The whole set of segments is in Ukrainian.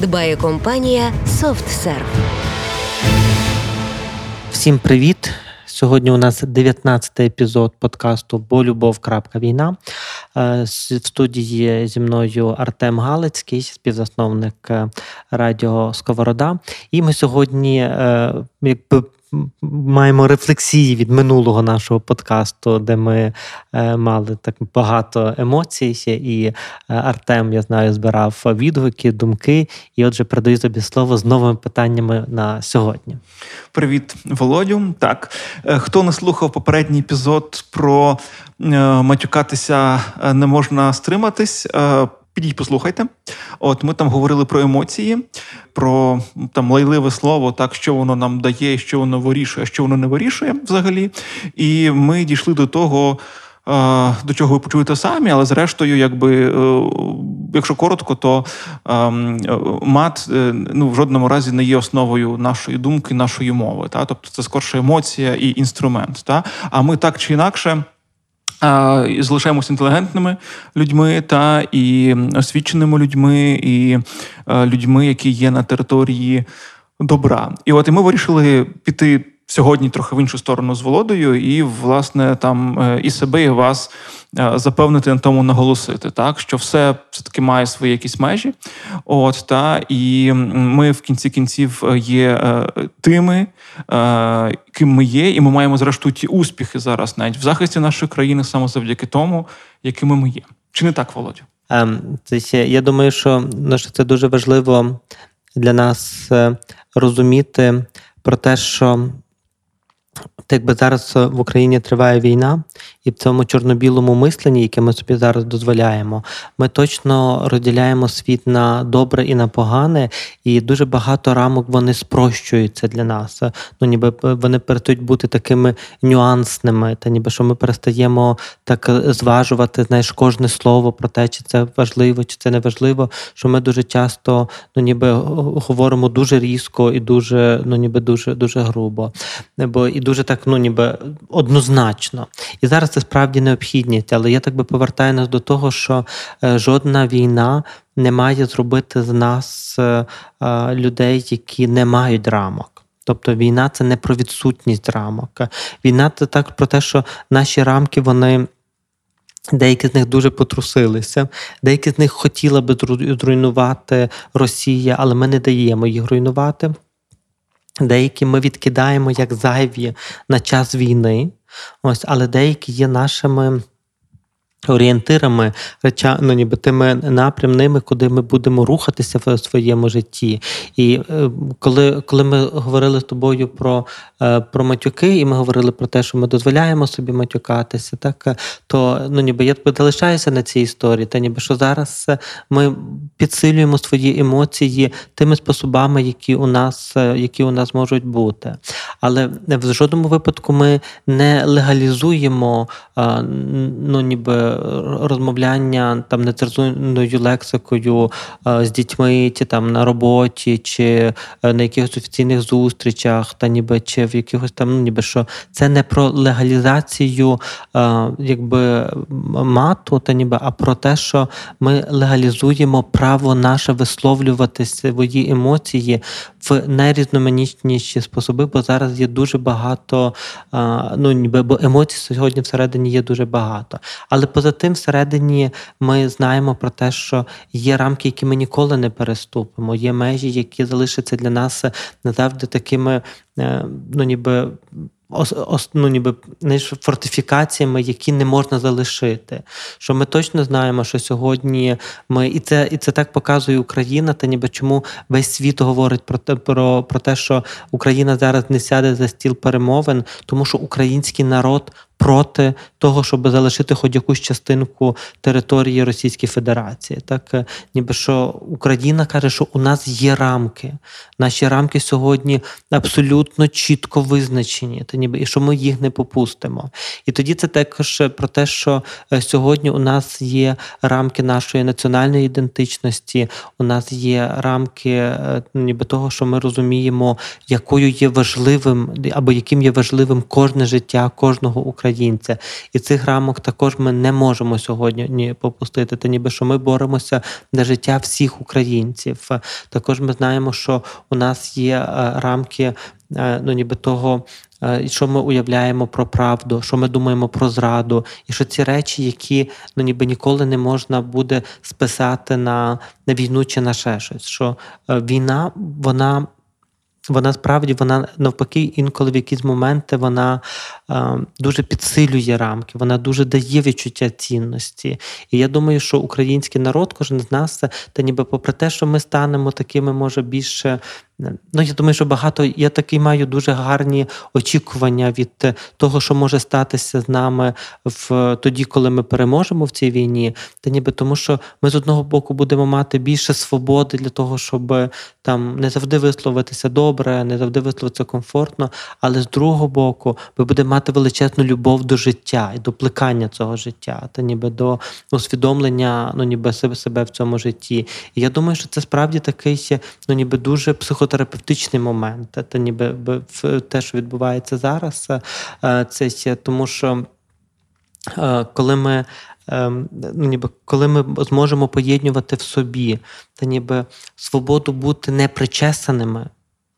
дбає компанія SoftServe. Всім привіт! Сьогодні у нас 19-й епізод подкасту Бо любов. війна. Е, в студії зі мною Артем Галицький, співзасновник е, радіо Сковорода. І ми сьогодні е, якби маємо рефлексії від минулого нашого подкасту, де ми е, мали так багато емоцій, і е, Артем, я знаю, збирав відгуки, думки. І отже, передаю тобі слово з новими питаннями на сьогодні. Привіт, Володю. Так, е, хто не слухав попередній епізод про матюкатися не можна стриматись. Підіть, послухайте. От ми там говорили про емоції, про там лайливе слово, так що воно нам дає, що воно вирішує, що воно не вирішує взагалі. І ми дійшли до того, до чого ви почуєте самі, але зрештою, якби е, якщо коротко, то ем, мат е, ну в жодному разі не є основою нашої думки, нашої мови. Та? Тобто це скорше емоція і інструмент. Та? А ми так чи інакше залишаємося інтелігентними людьми та і освіченими людьми, і е, людьми, які є на території добра. І от і ми вирішили піти сьогодні трохи в іншу сторону з Володою, і, власне, там е, і себе, і вас е, запевнити на тому наголосити, так що все все-таки має свої якісь межі. От та і ми в кінці кінців е, є тими, ким ми є, і ми маємо зрештою ті успіхи зараз, навіть в захисті нашої країни, саме завдяки тому, якими ми є. Чи не так, Володя? Ем, я думаю, що ну, це дуже важливо для нас розуміти про те, що так би зараз в Україні триває війна, і в цьому чорно-білому мисленні, яке ми собі зараз дозволяємо, ми точно розділяємо світ на добре і на погане, і дуже багато рамок вони спрощуються для нас. Ну ніби вони перестають бути такими нюансними, та ніби що ми перестаємо так зважувати знаєш, кожне слово про те, чи це важливо, чи це не важливо. Що ми дуже часто ну ніби говоримо дуже різко і дуже, ну ніби дуже дуже грубо. Бо і дуже так, ну ніби однозначно. І зараз це справді необхідність, але я так би повертаю нас до того, що е, жодна війна не має зробити з нас е, е, людей, які не мають рамок. Тобто війна це не про відсутність рамок. Війна це так про те, що наші рамки вони. Деякі з них дуже потрусилися, деякі з них хотіла би зруйнувати Росія, але ми не даємо їх руйнувати. Деякі ми відкидаємо як зайві на час війни, ось, але деякі є нашими орієнтирами, реча, ну, ніби тими напрямними, куди ми будемо рухатися в своєму житті. І е, коли коли ми говорили з тобою про е, про матюки, і ми говорили про те, що ми дозволяємо собі матюкатися, так е, то ну ніби я залишаюся на цій історії, та ніби що зараз ми підсилюємо свої емоції тими способами, які у нас які у нас можуть бути. Але в жодному випадку ми не легалізуємо ну, ніби розмовляння там нецензурною лексикою з дітьми, чи там на роботі, чи е, на якихось офіційних зустрічах, та ніби чи в якихось там, ну ніби що це не про легалізацію якби мату, та ніби, а про те, що ми легалізуємо право наше висловлювати свої емоції в найрізноманітніші способи, бо зараз є дуже багато, ну ніби бо емоцій сьогодні всередині є дуже багато. Але поза тим, всередині ми знаємо про те, що є рамки, які ми ніколи не переступимо. Є межі, які залишаться для нас назавжди такими, е, ну ніби ос, ну, ніби фортифікаціями, які не можна залишити. Що ми точно знаємо, що сьогодні ми і це і це так показує Україна, та ніби чому весь світ говорить про те, про, про те, що Україна зараз не сяде за стіл перемовин, тому що український народ проти того, щоб залишити хоч якусь частинку території Російської Федерації. Так, е, ніби що Україна каже, що у нас є рамки. Наші рамки сьогодні абсолютно чітко визначені, та ніби і що ми їх не попустимо. І тоді це також про те, що е, сьогодні у нас є рамки нашої національної ідентичності, у нас є рамки е, ніби того, що ми розуміємо, якою є важливим або яким є важливим кожне життя кожного українця. І цих рамок також ми не можемо сьогодні ні попустити. Та ніби що ми боремося за життя всіх українців. Також ми знаємо, що у нас є е, рамки. е, Ну, ніби того, е, і що ми уявляємо про правду, що ми думаємо про зраду, і що ці речі, які ну ніби ніколи не можна буде списати на, на війну чи на ще щось. Що війна, вона. Вона справді вона навпаки, інколи в якісь моменти вона е, дуже підсилює рамки, вона дуже дає відчуття цінності. І я думаю, що український народ, кожен з нас, це та ніби попри те, що ми станемо такими, може більше. Ну, я думаю, що багато я таки маю дуже гарні очікування від е, того, що може статися з нами в тоді, коли ми переможемо в цій війні. Та ніби тому, що ми з одного боку будемо мати більше свободи для того, щоб там не завжди висловитися добре, не завжди висловитися комфортно. Але з другого боку, ми будемо мати величезну любов до життя і до плекання цього життя, та ніби до усвідомлення, ну ніби себе в цьому житті. І я думаю, що це справді такий ну ніби дуже психотерапевтичний момент, Це ніби те, що відбувається зараз, е, це ще тому, що е, коли ми. ем, Ну, ніби коли ми зможемо поєднувати в собі та ніби свободу бути непричесаними,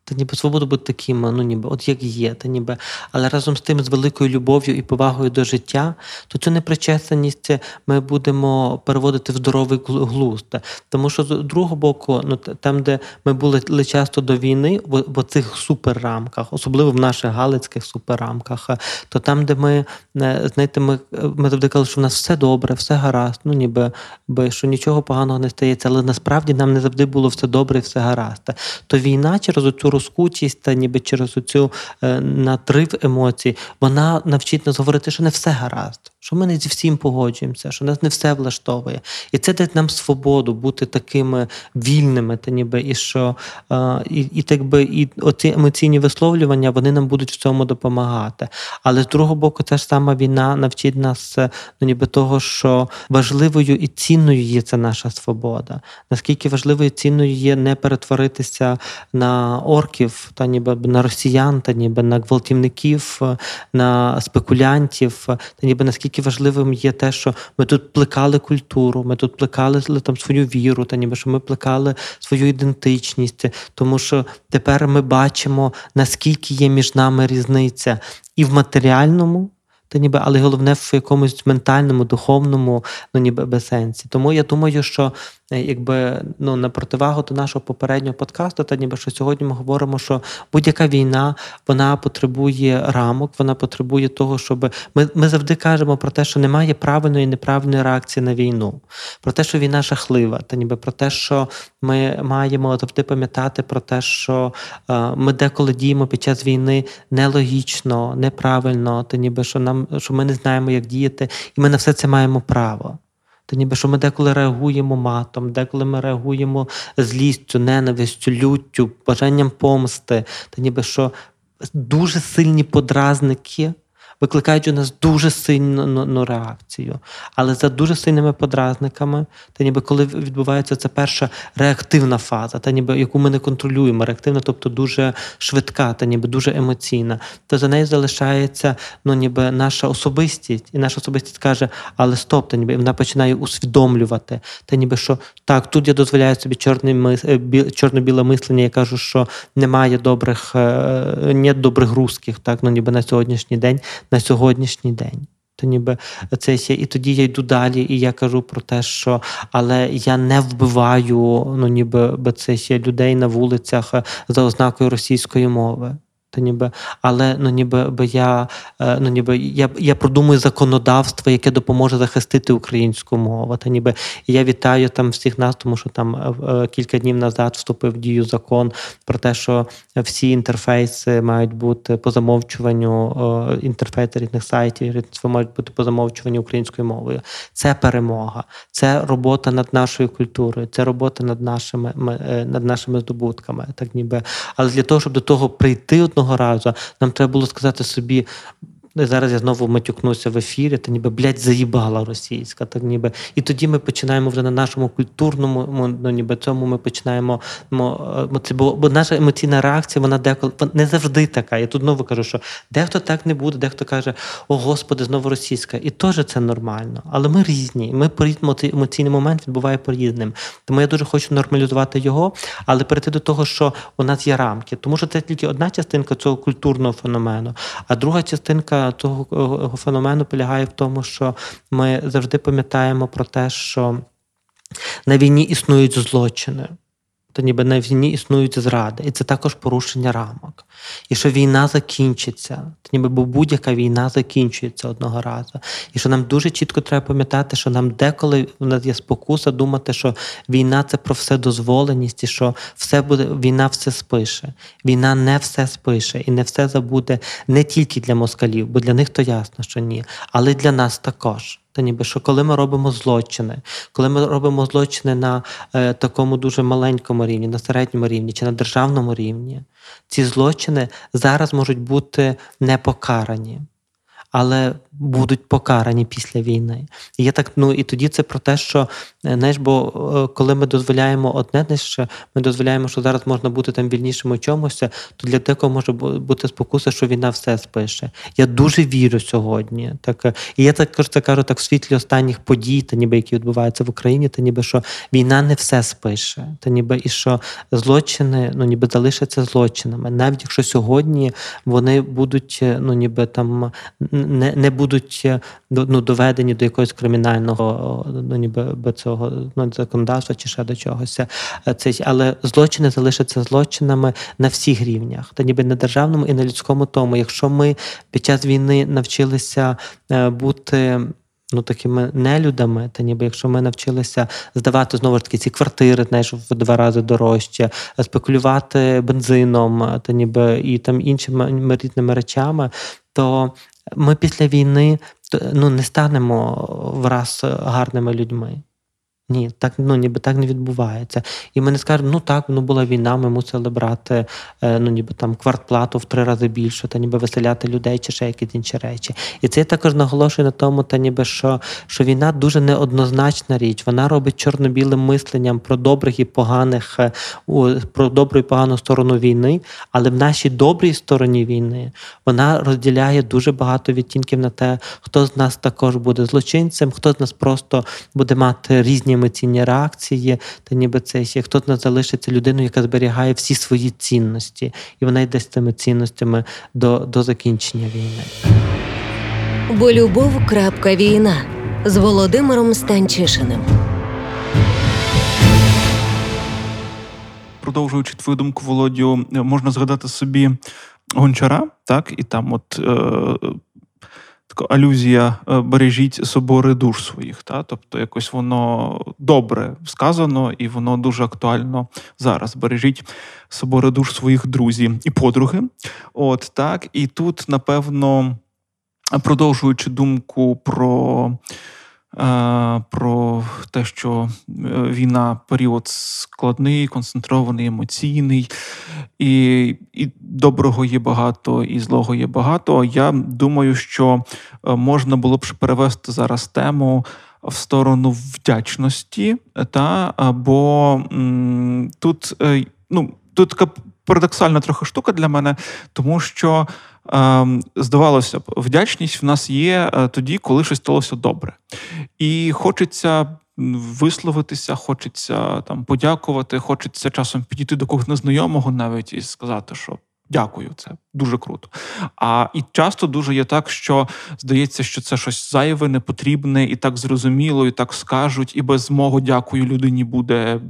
та ніби свободу бути такими, ну ніби, от як є, та ніби, але разом з тим, з великою любов'ю і повагою до життя, то цю непричесаність ми будемо переводити в здоровий глузд. Тому що з другого боку, ну там, де ми були часто до війни, в, цих суперрамках, особливо в наших галицьких суперрамках, то там, де ми знаєте, ми, ми завжди казали, що в нас все добре, все гаразд, ну ніби що нічого поганого не стається, але насправді нам не завжди було все добре і все гаразд. То війна через оцю розкутість та ніби через оцю е, натрив емоцій, вона навчить нас говорити, що не все гаразд, що ми не зі всім погоджуємося, що нас не все влаштовує. І це дає нам свободу бути такими вільними, та ніби і що е, і, і так би і оці емоційні висловлювання вони нам будуть в цьому допомагати. Але з другого боку, ця ж сама війна навчить нас е, ну, ніби того, що важливою і цінною є це наша свобода. Наскільки важливою і цінною є не перетворитися на орків, та ніби на росіян, та ніби на гвалтівників, на спекулянтів, та ніби наскільки важливим є те, що ми тут плекали культуру, ми тут плекали там свою віру, та ніби що ми плекали свою ідентичність, тому що тепер ми бачимо, наскільки є між нами різниця і в матеріальному. Та ніби, але головне в якомусь ментальному, духовному, ну ніби без сенсі. Тому я думаю, що Е, якби ну на противагу до нашого попереднього подкасту, та ніби що сьогодні ми говоримо, що будь-яка війна вона потребує рамок, вона потребує того, щоб ми ми завжди кажемо про те, що немає правильної і неправильної реакції на війну, про те, що війна жахлива, та ніби про те, що ми маємо завжди пам'ятати про те, що е, ми деколи діємо під час війни нелогічно, неправильно, та ніби що нам що ми не знаємо, як діяти, і ми на все це маємо право. Та ніби що ми деколи реагуємо матом, деколи ми реагуємо злістю, ненавистю, люттю, бажанням помсти, та ніби що дуже сильні подразники викликають у нас дуже сильну ну, ну, реакцію. Але за дуже сильними подразниками, та ніби коли відбувається ця перша реактивна фаза, та ніби яку ми не контролюємо, реактивна, тобто дуже швидка, та ніби дуже емоційна, то за нею залишається ну, ніби наша особистість, і наша особистість каже, але стоп, та ніби і вона починає усвідомлювати, та ніби що так, тут я дозволяю собі е, чорно-біле мислення, я кажу, що немає добрих, е, нет добрих русських, так, ну ніби на сьогоднішній день на сьогоднішній день. То ніби це і тоді я йду далі, і я кажу про те, що але я не вбиваю ну ніби це людей на вулицях за ознакою російської мови. Та ніби, але ну ніби бо я е, ну ніби я, я продумую законодавство, яке допоможе захистити українську мову. Та ніби я вітаю там всіх нас, тому що там е, е, кілька днів назад вступив в дію закон про те, що всі інтерфейси мають бути по замовчуванню інтерфейси різних сайтів, мають бути по замовчуванню українською мовою. Це перемога, це робота над нашою культурою, це робота над нашими над нашими здобутками. Так ніби, але для того, щоб до того прийти одного разу, нам треба було сказати собі. «Ну, Зараз я знову матюкнуся в ефірі, та ніби блядь, заїбала російська. Так ніби і тоді ми починаємо вже на нашому культурному, мо- ну ніби цьому ми починаємо. мо- е, це Бо, бо наша емоційна реакція, вона деколи не завжди така. Я тут знову кажу, що дехто так не буде, дехто каже, о Господи, знову російська. І теж це нормально. Але ми різні. Ми по різному цей емоційний момент відбуває по різним. Тому я дуже хочу нормалізувати його, але перейти до того, що у нас є рамки. Тому що це тільки одна частинка цього культурного феномену, а друга частинка того е, феномену полягає в тому, що ми завжди пам'ятаємо про те, що на війні існують злочини. То ніби на війні існують зради, і це також порушення рамок. І що війна закінчиться, то ніби бо будь-яка війна закінчується одного разу. І що нам дуже чітко треба пам'ятати, що нам деколи в нас є спокуса думати, що війна це про вседозволеність, і що все буде, війна все спише. Війна не все спише і не все забуде не тільки для москалів, бо для них то ясно, що ні, але й для нас також. Та ніби що коли ми робимо злочини, коли ми робимо злочини на е, такому дуже маленькому рівні, на середньому рівні чи на державному рівні, ці злочини зараз можуть бути не покарані, але будуть покарані після війни. І я так, ну і тоді це про те, що е, знаєш, бо е, коли ми дозволяємо одне, що ми дозволяємо, що зараз можна бути там вільнішим у чомусь, то для декого може бути спокуса, що війна все спише. Я дуже вірю сьогодні. Так, е, і я також це кажу так в світлі останніх подій, та ніби які відбуваються в Україні, та ніби що війна не все спише, та ніби і що злочини ну ніби залишаться злочинами, навіть якщо сьогодні вони будуть ну ніби там не, не будуть е, до- ну, доведені до якогось кримінального ну ніби би цього ну, законодавства чи ще до чогось. Е, Це, але злочини залишаться злочинами на всіх рівнях, та ніби на державному і на людському тому. Якщо ми під час війни навчилися е, бути. Ну, такими нелюдами, та ніби якщо ми навчилися здавати знову ж таки ці квартири, знаєш, в два рази дорожче, спекулювати бензином, та ніби і там іншими різними речами, то ми після війни ну, не станемо враз гарними людьми. Ні, так ну ніби так не відбувається. І ми не скажемо, ну так, ну була війна, ми мусили брати е, ну ніби там квартплату в три рази більше, та ніби виселяти людей чи ще якісь інші речі. І це я також наголошую на тому, та ніби що, що війна дуже неоднозначна річ. Вона робить чорно-білим мисленням про добрих і поганих, е, про добру і погану сторону війни, але в нашій добрій стороні війни вона розділяє дуже багато відтінків на те, хто з нас також буде злочинцем, хто з нас просто буде мати різні емоційні реакції, та ніби це хто з залишиться людиною, яка зберігає всі свої цінності, і вона йде з цими цінностями до, до закінчення війни. Бо любов. крапка Війна з Володимиром Станчишиним. Продовжуючи твою думку, Володю, е, можна згадати собі гончара, так, і там от. Е- Така алюзія е, бережіть собори душ своїх, та тобто якось воно добре сказано, і воно дуже актуально зараз. Бережіть собори душ своїх друзів і подруги. От так, і тут, напевно, продовжуючи думку про, про те, що е, війна період складний, концентрований, емоційний, і, і доброго є багато, і злого є багато. Я думаю, що е, можна було б перевести зараз тему. В сторону вдячності, та бо м, тут е, ну тут така парадоксальна трохи штука для мене, тому що здавалося б, вдячність в нас є е, тоді, коли щось сталося добре, і хочеться висловитися, хочеться там подякувати, хочеться часом підійти до когось незнайомого навіть і сказати, що. Дякую, це дуже круто. А і часто дуже є так, що здається, що це щось зайве, непотрібне, і так зрозуміло, і так скажуть, і без мого дякую людині буде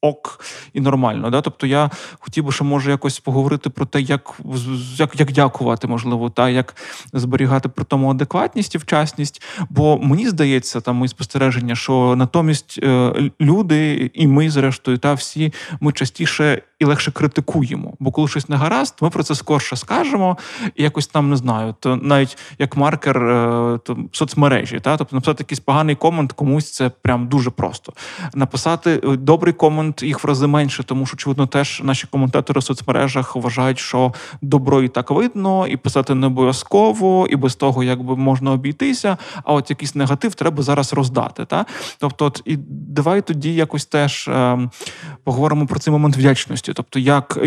ок і нормально. Да? Тобто я хотів би, що може якось поговорити про те, як як, як дякувати, можливо, та як зберігати при тому адекватність і вчасність. Бо мені здається, там мої спостереження, що натомість е, люди, і ми, зрештою, та всі ми частіше і легше критикуємо. Бо коли щось не гаразд, ми про це скорше скажемо, і якось там не знаю, то навіть як маркер е, то, соцмережі, та тобто написати якийсь поганий комент комусь це прям дуже просто. Написати е, добрий комент їх в рази менше, тому що очевидно теж наші коментатори в соцмережах вважають, що добро і так видно, і писати не обов'язково, і без того якби можна обійтися. А от якийсь негатив треба зараз роздати. Та? Тобто, от і давай тоді якось теж е, поговоримо про цей момент вдячності. Тобто, як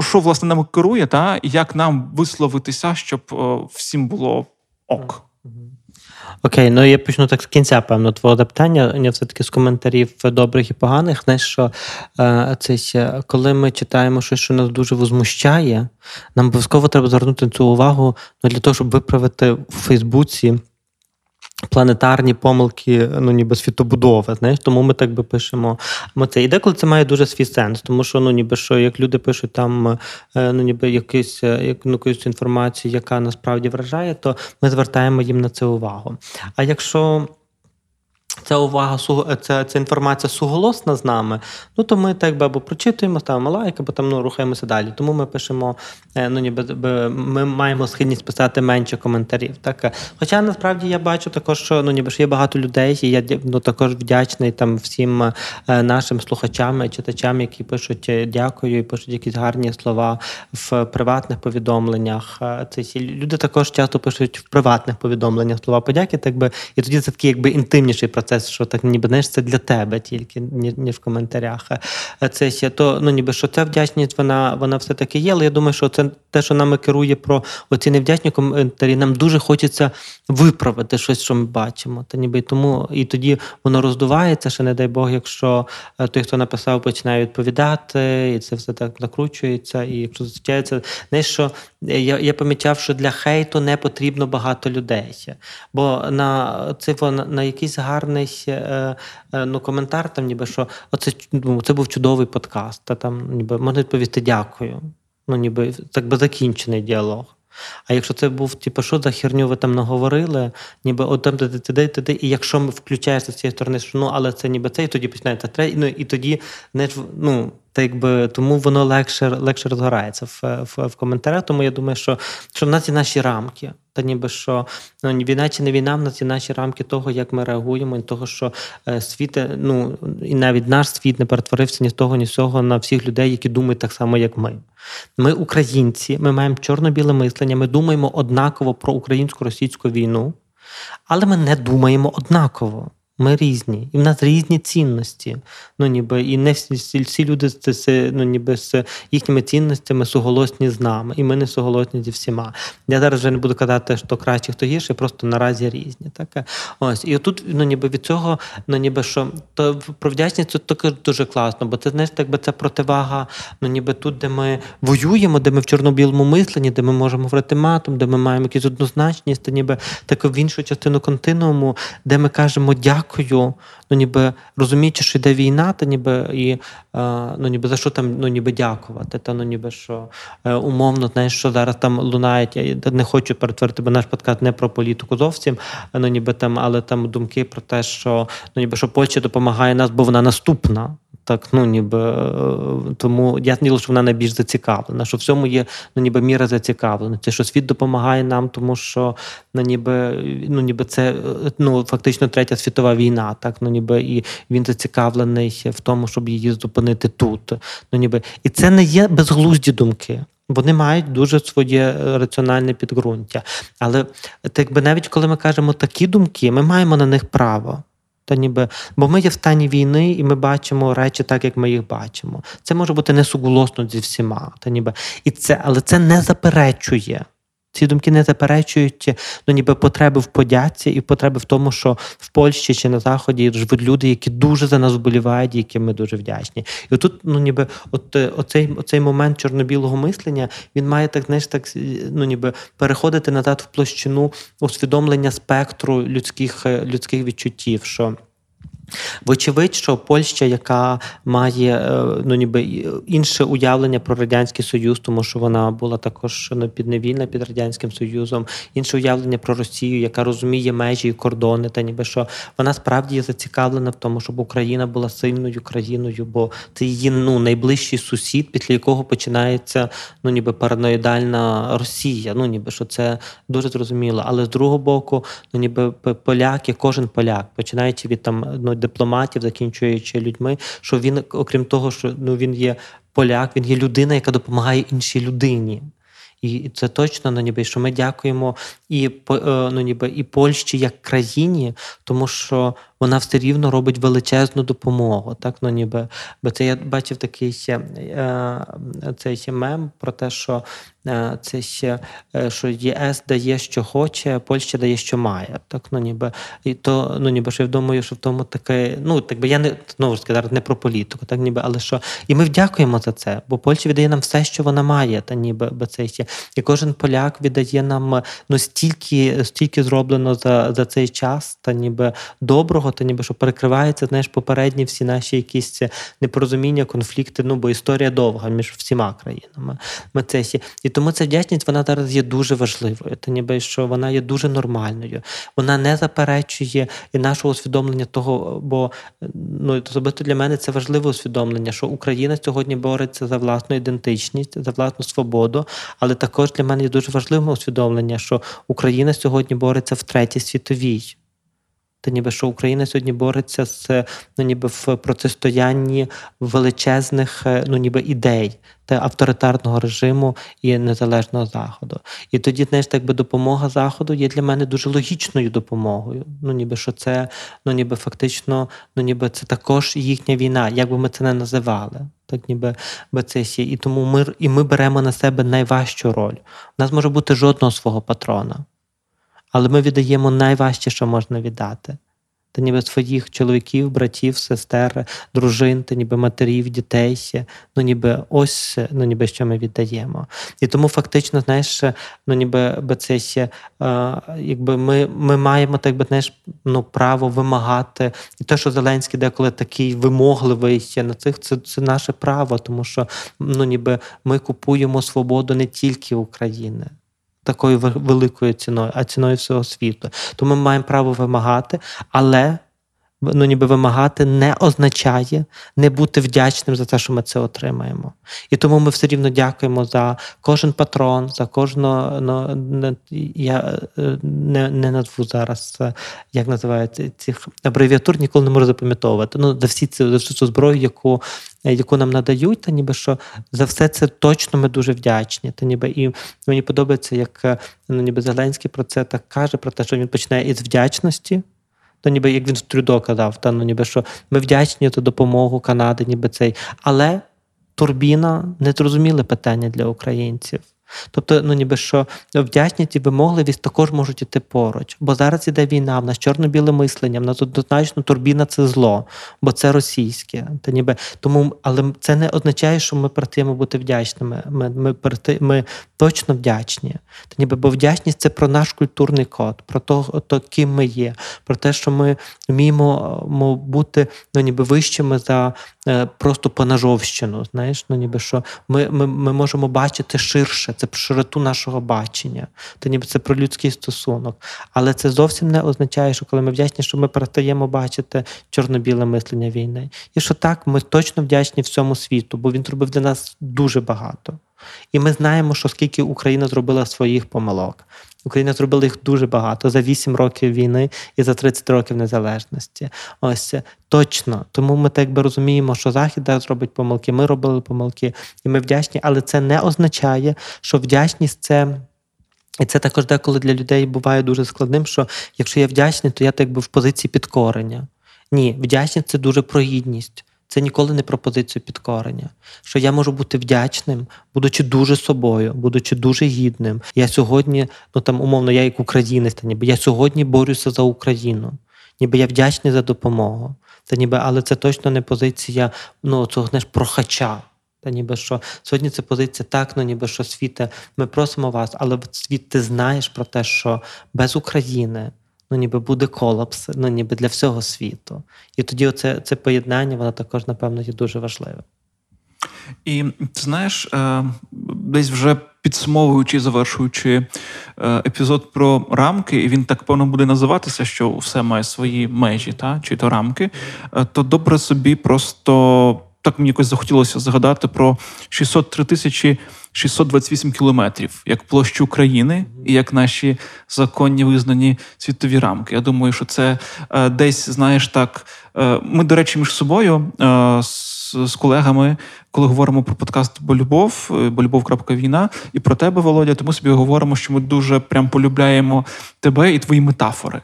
що власне нам керує, та як нам висловитися, щоб е, всім було ок. Окей, ну я почну так з кінця, певно, твого запитання. Я все-таки з коментарів добрих і поганих. Знаєш, що е, це, коли ми читаємо щось, що нас дуже возмущає, нам обов'язково треба звернути цю увагу ну, для того, щоб виправити в Фейсбуці планетарні помилки, ну ніби світобудови. Знаєш, тому ми так би пишемо. Ми це і деколи це має дуже свій сенс, тому що ну ніби що як люди пишуть там е, ну ніби якісь е, ну, якусь інформацію, яка насправді вражає, то ми звертаємо їм на це увагу. А якщо Ця увага, ця, ця інформація суголосна з нами, ну то ми так би або прочитуємо, ставимо лайк, або там ну, рухаємося далі. Тому ми пишемо, е, ну ніби ми маємо схильність писати менше коментарів. Так? Хоча насправді я бачу також, що ну ніби ж є багато людей, і я ну, також вдячний там всім е, нашим слухачам, і читачам, які пишуть е, дякую і пишуть якісь гарні слова в приватних повідомленнях. Це люди також часто пишуть в приватних повідомленнях слова подяки, так би, і тоді це такий якби інтимніший процес процес, що так ніби знаєш, це для тебе тільки, ні в коментарях. Це ще то, ну ніби що ця вдячність, вона вона все-таки є. Але я думаю, що це те, що нами керує про оці невдячні коментарі, нам дуже хочеться виправити щось, що ми бачимо. Та ніби тому і тоді воно роздувається, ще не дай Бог, якщо е, той, хто написав, починає відповідати, і це все так накручується. І якщо зустрічається, знаєш, що я я помічав, що для хейту не потрібно багато людей. Бо на це на якийсь гарний е, е, ну, коментар, там ніби що оце ну, це був чудовий подкаст. Та там ніби можна відповісти дякую. Ну, ніби так би закінчений діалог. А якщо це був, типу, що за херню ви там наговорили, ніби от там туди, туди, і якщо включаєшся з цієї сторони, що ну, але це ніби це, і тоді починається ну і тоді не ну, так якби тому воно легше легше розгорається в в, в коментарях. Тому я думаю, що що в нас є наші рамки. Та ніби що ну, війна чи не війна, в нас є наші рамки того, як ми реагуємо, і того, що е, світ, ну і навіть наш світ не перетворився ні з того, ні з цього на всіх людей, які думають так само, як ми. Ми українці, ми маємо чорно-біле мислення, ми думаємо однаково про українсько-російську війну, але ми не думаємо однаково. Ми різні, і в нас різні цінності. Ну ніби і не всі всі люди це ну, ніби з їхніми цінностями суголосні з нами, і ми не суголосні зі всіма. Я зараз вже не буду казати, що краще, хто гірше, просто наразі різні. Так? Ось і отут, ну ніби від цього, ну ніби що то про вдячність це таке дуже класно, бо це знаєш, так би це противага. Ну ніби тут, де ми воюємо, де ми в чорно-білому мисленні, де ми можемо говорити матом, де ми маємо якусь однозначність, то ніби таку в іншу частину континууму, де ми кажемо дякую дякую, ну ніби розуміючи, що йде війна, та ніби і е, ну ніби за що там ну ніби дякувати. Та ну ніби що е, умовно, знаєш, що зараз там лунають. Я не хочу перетворити, бо наш подкаст не про політику зовсім. Ну ніби там, але там думки про те, що ну ніби що Польща допомагає нас, бо вона наступна. Так, ну ніби е, тому я не що вона найбільш зацікавлена, що в цьому є ну ніби міра зацікавленості, що світ допомагає нам, тому що ну ніби ну ніби це ну фактично третя світова війна, так ну ніби і він зацікавлений в тому, щоб її зупинити тут. Ну ніби і це не є безглузді думки. Вони мають дуже своє раціональне підґрунтя. Але так би навіть коли ми кажемо такі думки, ми маємо на них право. Та ніби, Бо ми є в стані війни, і ми бачимо речі так, як ми їх бачимо. Це може бути несуголосно зі всіма. Та ніби, і це, Але це не заперечує. Ці думки не заперечують ну, ніби потреби в подяці і потреби в тому, що в Польщі чи на Заході живуть люди, які дуже за нас вболівають, яким ми дуже вдячні. І отут, ну ніби, от оцей оцей момент чорно-білого мислення він має так, знаєш, так ну ніби переходити назад в площину усвідомлення спектру людських людських відчуттів. що Вочевидь, що Польща, яка має е, ну ніби інше уявлення про радянський союз, тому що вона була також ну, підневільна під радянським союзом, інше уявлення про Росію, яка розуміє межі і кордони, та ніби що вона справді зацікавлена в тому, щоб Україна була сильною країною, бо це її ну найближчий сусід, після якого починається ну ніби параноїдальна Росія. Ну ніби що це дуже зрозуміло. Але з другого боку, ну ніби поляки, кожен поляк, починаючи від там ну дипломатів, закінчуючи людьми, що він, окрім того, що ну він є поляк, він є людина, яка допомагає іншій людині. І це точно ну, ніби, що ми дякуємо і е, ну, ніби, і Польщі як країні, тому що вона все рівно робить величезну допомогу. Так, ну ніби, Бо це я бачив такий ще е, цей ще мем про те, що е, це ще що ЄС дає, що хоче, Польща дає, що має. Так, ну ніби і то ну ніби що я думаю, що в тому таке, ну так би я не знову ж сказати, не про політику, так ніби, але що і ми вдякуємо за це, бо Польща віддає нам все, що вона має, та ніби бо це ще. І кожен поляк віддає нам ну стільки, стільки зроблено за за цей час, та ніби доброго та ніби що перекривається знаєш, попередні всі наші якісь непорозуміння, конфлікти. Ну бо історія довга між всіма країнами. Ми це І тому ця вдячність вона зараз є дуже важливою. Та ніби що вона є дуже нормальною. Вона не заперечує і нашого усвідомлення того, бо ну особисто для мене це важливе усвідомлення, що Україна сьогодні бореться за власну ідентичність, за власну свободу, але також для мене є дуже важливим усвідомлення, що Україна сьогодні бореться в третій світовій. Та ніби що Україна сьогодні бореться з ну, ніби в протистоянні величезних е, ну, ніби ідей та авторитарного режиму і незалежного заходу. І тоді, знаєш, так би допомога заходу є для мене дуже логічною допомогою. Ну, ніби що це, ну ніби фактично, ну ніби це також їхня війна, як би ми це не називали. Так, ніби це І тому ми і ми беремо на себе найважчу роль. У нас може бути жодного свого патрона але ми віддаємо найважче, що можна віддати. Та ніби своїх чоловіків, братів, сестер, дружин, та ніби матерів, дітей, ну ніби ось ну ніби що ми віддаємо. І тому фактично, знаєш, ну ніби це ще, якби ми ми маємо так би знаєш, ну, право вимагати. І те, що Зеленський деколи такий вимогливий ще на цих, це це наше право, тому що ну ніби ми купуємо свободу не тільки України такою великою ціною, а ціною всього світу. Тому ми маємо право вимагати, але ну ніби вимагати не означає не бути вдячним за те, що ми це отримаємо. І тому ми все рівно дякуємо за кожен патрон, за кожного. Ну, я е, не не назву зараз, е, як називається цих абревіатур, ніколи не можу запам'ятовувати. Ну, за всі ці за всю цю зброю, яку е, яку нам надають, та ніби що за все це точно ми дуже вдячні. Та ніби І мені подобається, як ну, ніби Зеленський про це так каже, про те, що він починає із вдячності то ніби як він Трюдо казав, та ну ніби що ми вдячні за допомогу Канади, ніби цей. Але турбіна не зрозуміле питання для українців. Тобто, ну ніби що вдячність і вимогливість також можуть іти поруч. Бо зараз іде війна, в нас чорно-біле мислення, в нас однозначно турбіна це зло, бо це російське. Та ніби тому, але це не означає, що ми працюємо бути вдячними. Ми ми, ми точно вдячні. Та ніби бо вдячність це про наш культурний код, про то, то ким ми є, про те, що ми вміємо бути ну, ніби вищими за е, просто понажовщину. Знаєш, ну ніби що ми, ми, ми можемо бачити ширше це про широту нашого бачення, то ніби це про людський стосунок. Але це зовсім не означає, що коли ми вдячні, що ми перестаємо бачити чорно-біле мислення війни. І що так, ми точно вдячні всьому світу, бо він зробив для нас дуже багато. І ми знаємо, що скільки Україна зробила своїх помилок. Україна зробила їх дуже багато за 8 років війни і за 30 років незалежності. Ось точно. Тому ми так би розуміємо, що Захід зробить помилки, ми робили помилки, і ми вдячні, але це не означає, що вдячність це. І це також деколи для людей буває дуже складним, що якщо я вдячний, то я так би в позиції підкорення. Ні, вдячність це дуже про гідність. Це ніколи не пропозицію підкорення. Що я можу бути вдячним, будучи дуже собою, будучи дуже гідним. Я сьогодні, ну там умовно, я як українець, та ніби я сьогодні борюся за Україну, ніби я вдячний за допомогу. Та ніби, але це точно не позиція ну, цього знаєш, прохача. Та ніби що сьогодні це позиція так, ну ніби що світе, ми просимо вас, але світ, ти знаєш про те, що без України ну ніби буде колапс, ну ніби для всього світу. І тоді оце це поєднання, воно також, напевно, є дуже важливе. І ти знаєш, е, десь вже підсумовуючи, завершуючи е, епізод про рамки, і він так певно буде називатися, що все має свої межі, та чи то рамки, е, то добре собі просто так мені якось захотілося згадати про 603 тисячі 628 кілометрів як площу України і як наші законні визнані світові рамки. Я думаю, що це е, десь, знаєш, так. Е, ми, до речі, між собою е, з, колегами, коли говоримо про подкаст Болюбов, е, болюбов.війна, і про тебе, Володя, то ми собі говоримо, що ми дуже прям полюбляємо тебе і твої метафори.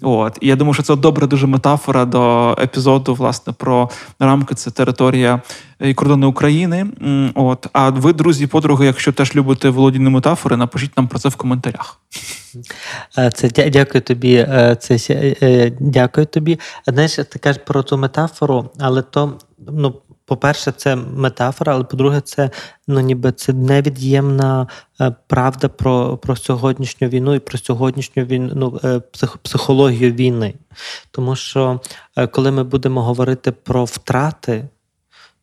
От і я думаю, що це добра дуже метафора до епізоду, власне, про рамки. Це територія і кордони України. От, а ви, друзі, подруги, якщо теж любите володіні метафори, напишіть нам про це в коментарях. Е, Це дя- дякую тобі. е, Це е, дякую тобі. Знаєш, ти кажеш про ту метафору, але то, ну, по-перше, це метафора, але по-друге, це ну, ніби це невід'ємна правда про, про сьогоднішню війну і про сьогоднішню війну, ну, псих, психологію війни. Тому що коли ми будемо говорити про втрати.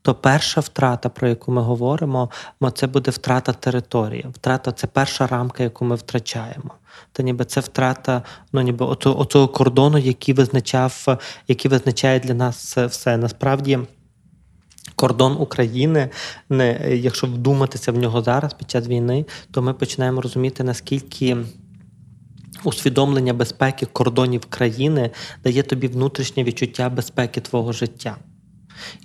То перша втрата, про яку ми говоримо, це буде втрата території. Втрата це перша рамка, яку ми втрачаємо. Та ніби це втрата, ну ніби оцього, оцього кордону, який визначав, який визначає для нас все. Насправді. Кордон України, не якщо вдуматися в нього зараз під час війни, то ми починаємо розуміти, наскільки усвідомлення безпеки кордонів країни дає тобі внутрішнє відчуття безпеки твого життя.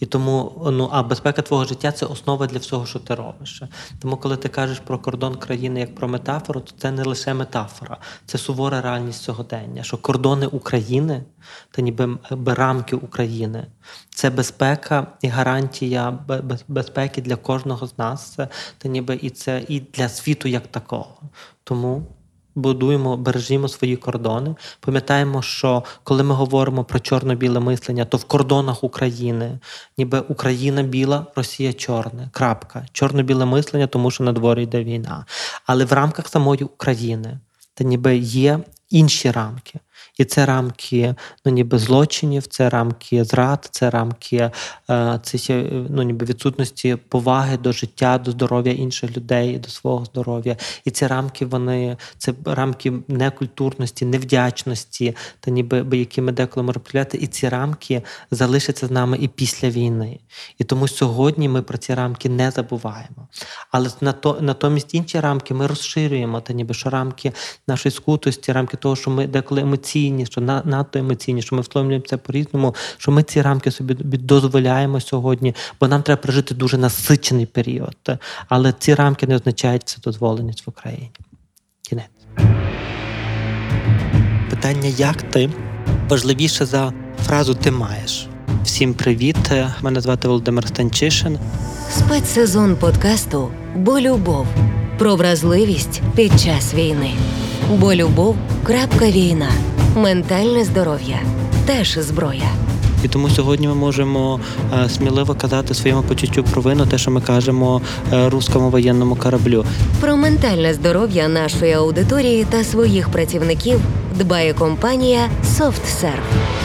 І тому, ну а безпека твого життя це основа для всього, що ти робиш. Тому, коли ти кажеш про кордон країни як про метафору, то це не лише метафора, це сувора реальність сьогодення. Що кордони України та ніби би рамки України це безпека і гарантія бе- бе- безпеки для кожного з нас, та ніби і це і для світу як такого. Тому будуємо, бережімо свої кордони. Пам'ятаємо, що коли ми говоримо про чорно-біле мислення, то в кордонах України, ніби Україна біла, Росія чорна. Крапка. Чорно-біле мислення, тому що на дворі йде війна. Але в рамках самої України та ніби є інші рамки. І це рамки ну, ніби злочинів, це рамки зрад, це рамки е, це ну, ніби відсутності поваги до життя, до здоров'я інших людей, до свого здоров'я. І ці рамки, вони це рамки некультурності, невдячності, та ніби які ми деколи можемо. І ці рамки залишаться з нами і після війни. І тому сьогодні ми про ці рамки не забуваємо. Але нато- натомість інші рамки ми розширюємо, та ніби що рамки нашої скутості, рамки того, що ми деколи емоційні, що на- надто емоційні, що ми висловлюємо це по-різному, що ми ці рамки собі дозволяємо сьогодні, бо нам треба прожити дуже насичений період. Але ці рамки не означають вседозволеність в Україні. Кінець. Питання, як ти важливіше за фразу ти маєш. Всім привіт! Мене звати Володимир Станчишин. Спецсезон подкасту Бо любов про вразливість під час війни. Бо любов. крапка війна. Ментальне здоров'я теж зброя. І тому сьогодні ми можемо е, сміливо казати своєму почуттю провину, те, що ми кажемо е, руському воєнному кораблю. Про ментальне здоров'я нашої аудиторії та своїх працівників дбає компанія SoftServe.